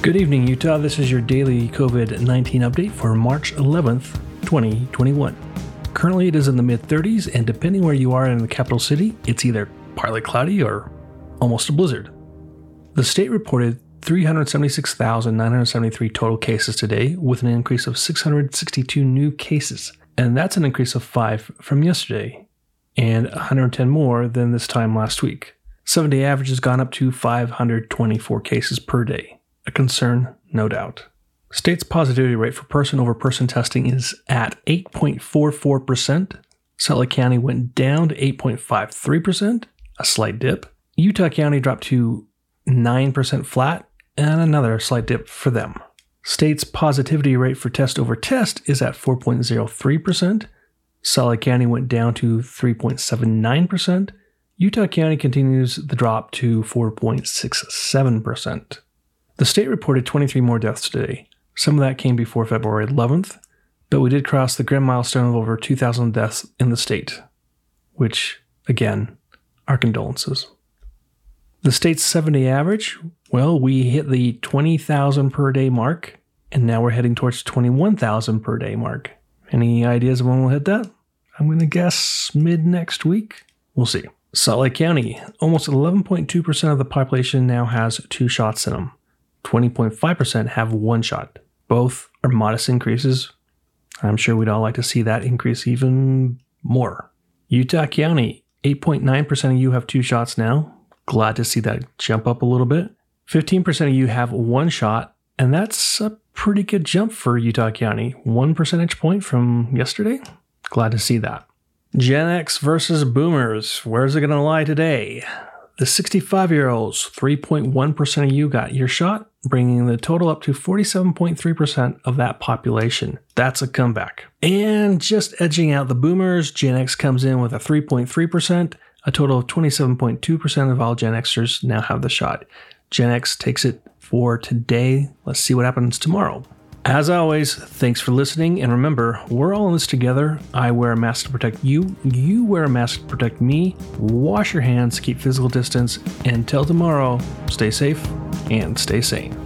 Good evening, Utah. This is your daily COVID 19 update for March 11th, 2021. Currently, it is in the mid 30s, and depending where you are in the capital city, it's either partly cloudy or almost a blizzard. The state reported 376,973 total cases today, with an increase of 662 new cases. And that's an increase of 5 from yesterday, and 110 more than this time last week. Seven day average has gone up to 524 cases per day. A concern, no doubt. State's positivity rate for person over person testing is at 8.44%. Salt Lake County went down to 8.53%, a slight dip. Utah County dropped to 9% flat, and another slight dip for them. State's positivity rate for test over test is at 4.03%. Salt Lake County went down to 3.79%. Utah County continues the drop to 4.67%. The state reported 23 more deaths today. Some of that came before February 11th, but we did cross the grim milestone of over 2,000 deaths in the state, which, again, our condolences. The state's 70 average, well, we hit the 20,000 per day mark, and now we're heading towards 21,000 per day mark. Any ideas when we'll hit that? I'm going to guess mid next week. We'll see. Salt Lake County, almost 11.2% of the population now has two shots in them. 20.5% have one shot. Both are modest increases. I'm sure we'd all like to see that increase even more. Utah County, 8.9% of you have two shots now. Glad to see that jump up a little bit. 15% of you have one shot, and that's a pretty good jump for Utah County. One percentage point from yesterday. Glad to see that. Gen X versus Boomers. Where's it going to lie today? The 65 year olds, 3.1% of you got your shot, bringing the total up to 47.3% of that population. That's a comeback. And just edging out the Boomers, Gen X comes in with a 3.3%. A total of 27.2% of all Gen Xers now have the shot. Gen X takes it for today. Let's see what happens tomorrow. As always, thanks for listening, and remember, we're all in this together. I wear a mask to protect you, you wear a mask to protect me. Wash your hands, keep physical distance. Until tomorrow, stay safe and stay sane.